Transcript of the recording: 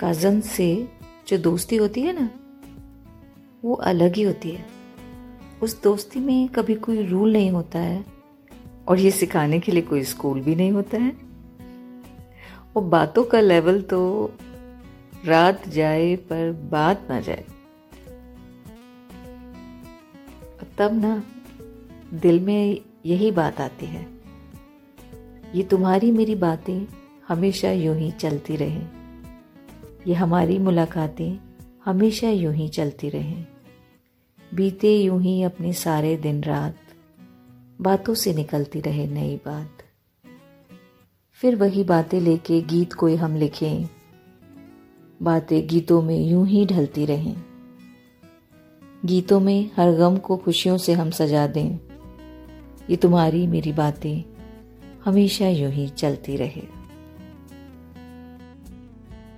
Cousin से जो दोस्ती होती है ना, वो अलग ही होती है। उस दोस्ती में कभी कोई रूल नहीं होता है और ये सिखाने के लिए कोई स्कूल भी नहीं होता है। वो बातों का लेवल तो रात जाए पर बात ना जाए। तब ना दिल में यही बात आती है, ये तुम्हारी मेरी बातें हमेशा यूँ ही चलती रहें। ये हमारी मुलाकातें हमेशा यूँ ही चलती रहें। बीते यूँ ही अपने सारे दिन रात बातों से निकलती रहे नई बात। फिर वही बातें लेके गीत कोई हम लिखें, बातें गीतों में यूँ ही ढलती रहें। गीतों में हर गम को खुशियों से हम सजा दें। ये तुम्हारी मेरी बातें हमेशा यूँ ही चलती रहे।